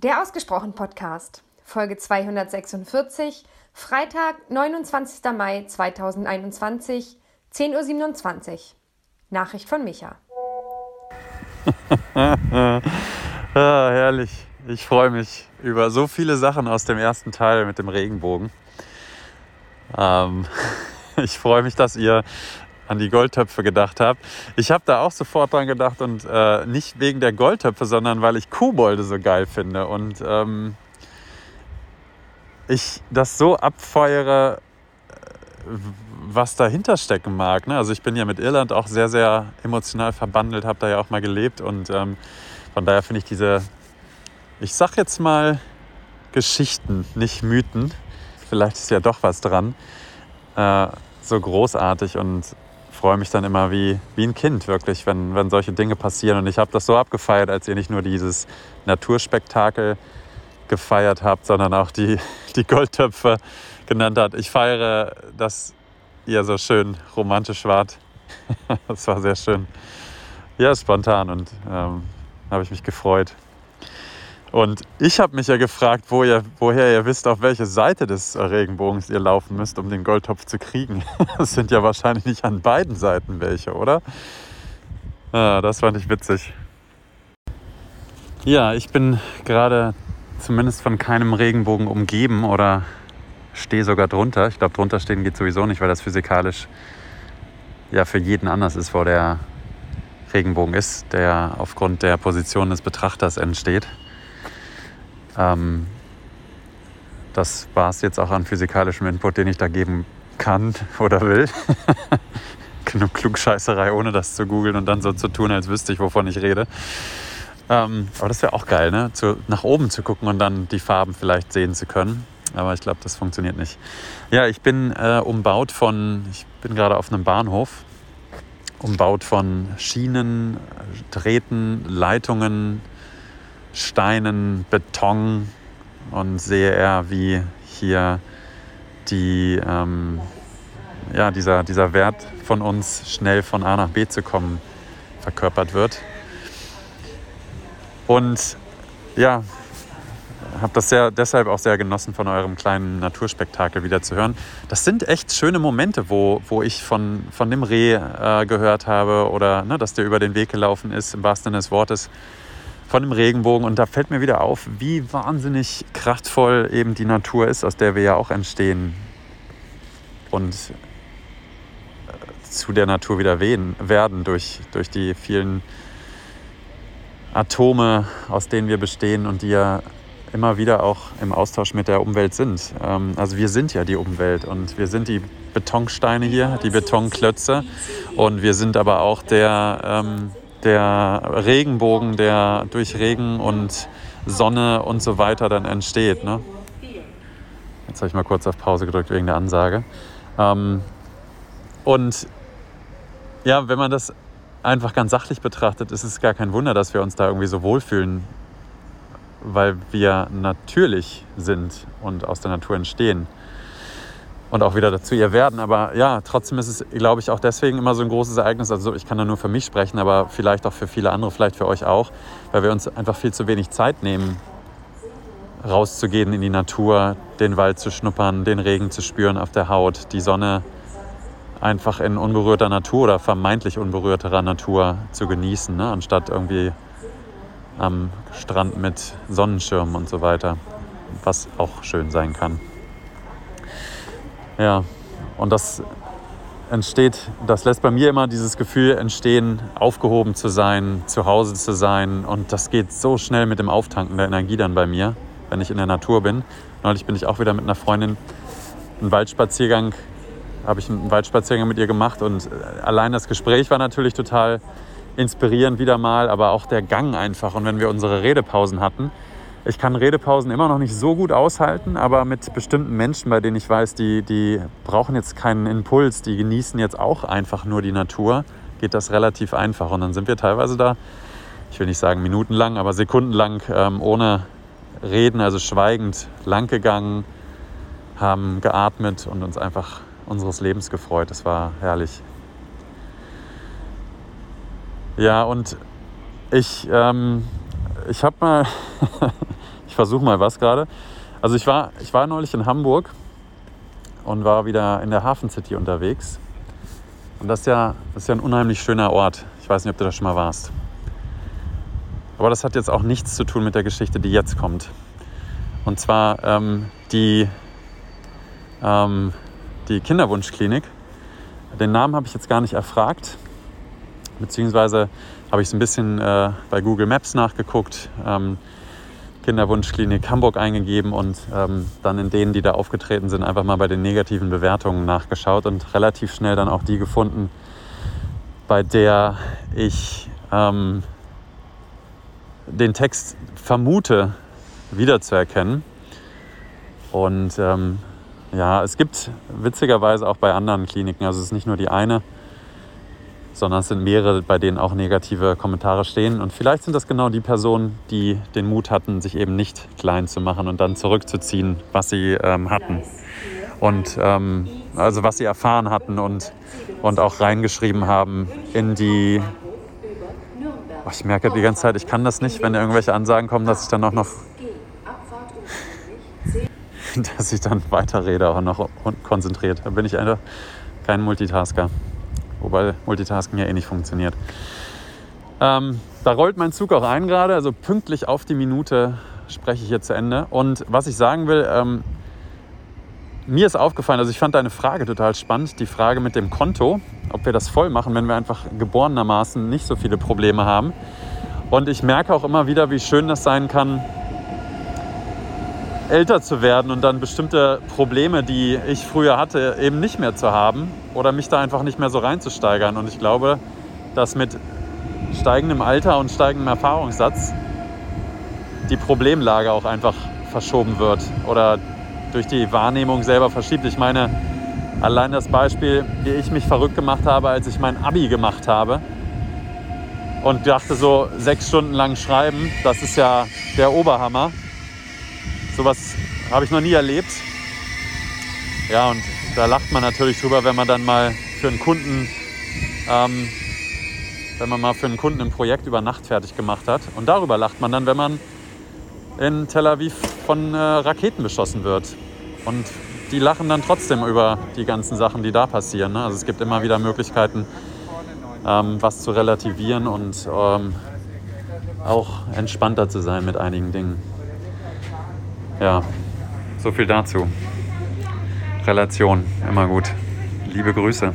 Der Ausgesprochen Podcast, Folge 246, Freitag, 29. Mai 2021, 10.27 Uhr. Nachricht von Micha. ah, herrlich. Ich freue mich über so viele Sachen aus dem ersten Teil mit dem Regenbogen. Ähm, ich freue mich, dass ihr an die Goldtöpfe gedacht habt. Ich habe da auch sofort dran gedacht und äh, nicht wegen der Goldtöpfe, sondern weil ich Kobolde so geil finde und ähm, ich das so abfeuere, äh, was dahinter stecken mag. Ne? Also ich bin ja mit Irland auch sehr, sehr emotional verbandelt, habe da ja auch mal gelebt und ähm, von daher finde ich diese, ich sag jetzt mal Geschichten, nicht Mythen, vielleicht ist ja doch was dran, äh, so großartig und freue mich dann immer wie, wie ein Kind wirklich, wenn, wenn solche Dinge passieren. Und ich habe das so abgefeiert, als ihr nicht nur dieses Naturspektakel gefeiert habt, sondern auch die, die Goldtöpfe genannt habt. Ich feiere, dass ihr so schön romantisch wart. das war sehr schön. Ja, spontan und ähm, habe ich mich gefreut. Und ich habe mich ja gefragt, wo ihr, woher ihr wisst, auf welche Seite des Regenbogens ihr laufen müsst, um den Goldtopf zu kriegen. Das sind ja wahrscheinlich nicht an beiden Seiten welche, oder? Ah, das fand ich witzig. Ja, ich bin gerade zumindest von keinem Regenbogen umgeben oder stehe sogar drunter. Ich glaube, drunter stehen geht sowieso nicht, weil das physikalisch ja für jeden anders ist, wo der Regenbogen ist, der aufgrund der Position des Betrachters entsteht. Ähm, das war es jetzt auch an physikalischem Input, den ich da geben kann oder will. Genug Klugscheißerei, ohne das zu googeln und dann so zu tun, als wüsste ich, wovon ich rede. Ähm, aber das wäre auch geil, ne? Zu, nach oben zu gucken und dann die Farben vielleicht sehen zu können. Aber ich glaube, das funktioniert nicht. Ja, ich bin äh, umbaut von, ich bin gerade auf einem Bahnhof, umbaut von Schienen, Drähten, Leitungen, Steinen, Beton und sehe eher, wie hier die, ähm, ja, dieser, dieser Wert von uns, schnell von A nach B zu kommen, verkörpert wird. Und ja, habe das sehr, deshalb auch sehr genossen, von eurem kleinen Naturspektakel wieder zu hören. Das sind echt schöne Momente, wo, wo ich von, von dem Reh äh, gehört habe oder ne, dass der über den Weg gelaufen ist, im wahrsten Sinne des Wortes von dem Regenbogen. Und da fällt mir wieder auf, wie wahnsinnig kraftvoll eben die Natur ist, aus der wir ja auch entstehen. Und äh, zu der Natur wieder werden durch, durch die vielen Atome, aus denen wir bestehen und die ja immer wieder auch im Austausch mit der Umwelt sind. Ähm, also wir sind ja die Umwelt und wir sind die Betonsteine hier, die Betonklötze und wir sind aber auch der, ähm, der Regenbogen, der durch Regen und Sonne und so weiter dann entsteht. Ne? Jetzt habe ich mal kurz auf Pause gedrückt wegen der Ansage. Ähm, und ja, wenn man das einfach ganz sachlich betrachtet, ist es gar kein Wunder, dass wir uns da irgendwie so wohlfühlen, weil wir natürlich sind und aus der Natur entstehen und auch wieder dazu ihr werden. Aber ja, trotzdem ist es, glaube ich, auch deswegen immer so ein großes Ereignis. Also ich kann da nur für mich sprechen, aber vielleicht auch für viele andere, vielleicht für euch auch, weil wir uns einfach viel zu wenig Zeit nehmen, rauszugehen in die Natur, den Wald zu schnuppern, den Regen zu spüren auf der Haut, die Sonne einfach in unberührter Natur oder vermeintlich unberührterer Natur zu genießen, ne? anstatt irgendwie am Strand mit Sonnenschirmen und so weiter, was auch schön sein kann. Ja, und das entsteht, das lässt bei mir immer dieses Gefühl entstehen, aufgehoben zu sein, zu Hause zu sein. Und das geht so schnell mit dem Auftanken der Energie dann bei mir, wenn ich in der Natur bin. Neulich bin ich auch wieder mit einer Freundin einen Waldspaziergang, habe ich einen Waldspaziergang mit ihr gemacht und allein das Gespräch war natürlich total inspirierend wieder mal, aber auch der Gang einfach. Und wenn wir unsere Redepausen hatten, ich kann Redepausen immer noch nicht so gut aushalten, aber mit bestimmten Menschen, bei denen ich weiß, die, die brauchen jetzt keinen Impuls, die genießen jetzt auch einfach nur die Natur, geht das relativ einfach. Und dann sind wir teilweise da, ich will nicht sagen minutenlang, aber sekundenlang ähm, ohne Reden, also schweigend lang gegangen, haben geatmet und uns einfach unseres Lebens gefreut. Das war herrlich. Ja, und ich, ähm, ich habe mal versuche mal was gerade. Also ich war, ich war neulich in Hamburg und war wieder in der Hafen City unterwegs. Und das ist, ja, das ist ja ein unheimlich schöner Ort. Ich weiß nicht, ob du da schon mal warst. Aber das hat jetzt auch nichts zu tun mit der Geschichte, die jetzt kommt. Und zwar ähm, die, ähm, die Kinderwunschklinik. Den Namen habe ich jetzt gar nicht erfragt. Beziehungsweise habe ich so ein bisschen äh, bei Google Maps nachgeguckt. Ähm, Kinderwunschklinik Hamburg eingegeben und ähm, dann in denen, die da aufgetreten sind, einfach mal bei den negativen Bewertungen nachgeschaut und relativ schnell dann auch die gefunden, bei der ich ähm, den Text vermute wiederzuerkennen. Und ähm, ja, es gibt witzigerweise auch bei anderen Kliniken, also es ist nicht nur die eine, sondern es sind mehrere, bei denen auch negative Kommentare stehen. Und vielleicht sind das genau die Personen, die den Mut hatten, sich eben nicht klein zu machen und dann zurückzuziehen, was sie ähm, hatten. Und ähm, also was sie erfahren hatten und, und auch reingeschrieben haben in die. Ich merke die ganze Zeit, ich kann das nicht, wenn irgendwelche Ansagen kommen, dass ich dann auch noch. dass ich dann weiterrede und noch konzentriert. Da bin ich einfach kein Multitasker. Wobei Multitasking ja eh nicht funktioniert. Ähm, da rollt mein Zug auch ein gerade, also pünktlich auf die Minute spreche ich hier zu Ende. Und was ich sagen will, ähm, mir ist aufgefallen, also ich fand deine Frage total spannend, die Frage mit dem Konto, ob wir das voll machen, wenn wir einfach geborenermaßen nicht so viele Probleme haben. Und ich merke auch immer wieder, wie schön das sein kann, älter zu werden und dann bestimmte Probleme, die ich früher hatte, eben nicht mehr zu haben oder mich da einfach nicht mehr so reinzusteigern. Und ich glaube, dass mit steigendem Alter und steigendem Erfahrungssatz die Problemlage auch einfach verschoben wird oder durch die Wahrnehmung selber verschiebt. Ich meine, allein das Beispiel, wie ich mich verrückt gemacht habe, als ich mein Abi gemacht habe und dachte so, sechs Stunden lang schreiben, das ist ja der Oberhammer. Sowas habe ich noch nie erlebt. Ja, und da lacht man natürlich drüber, wenn man dann mal für einen Kunden, ähm, wenn man mal für einen Kunden ein Projekt über Nacht fertig gemacht hat. Und darüber lacht man dann, wenn man in Tel Aviv von äh, Raketen beschossen wird. Und die lachen dann trotzdem über die ganzen Sachen, die da passieren. Ne? Also es gibt immer wieder Möglichkeiten, ähm, was zu relativieren und ähm, auch entspannter zu sein mit einigen Dingen. Ja, so viel dazu. Relation, immer gut. Liebe Grüße.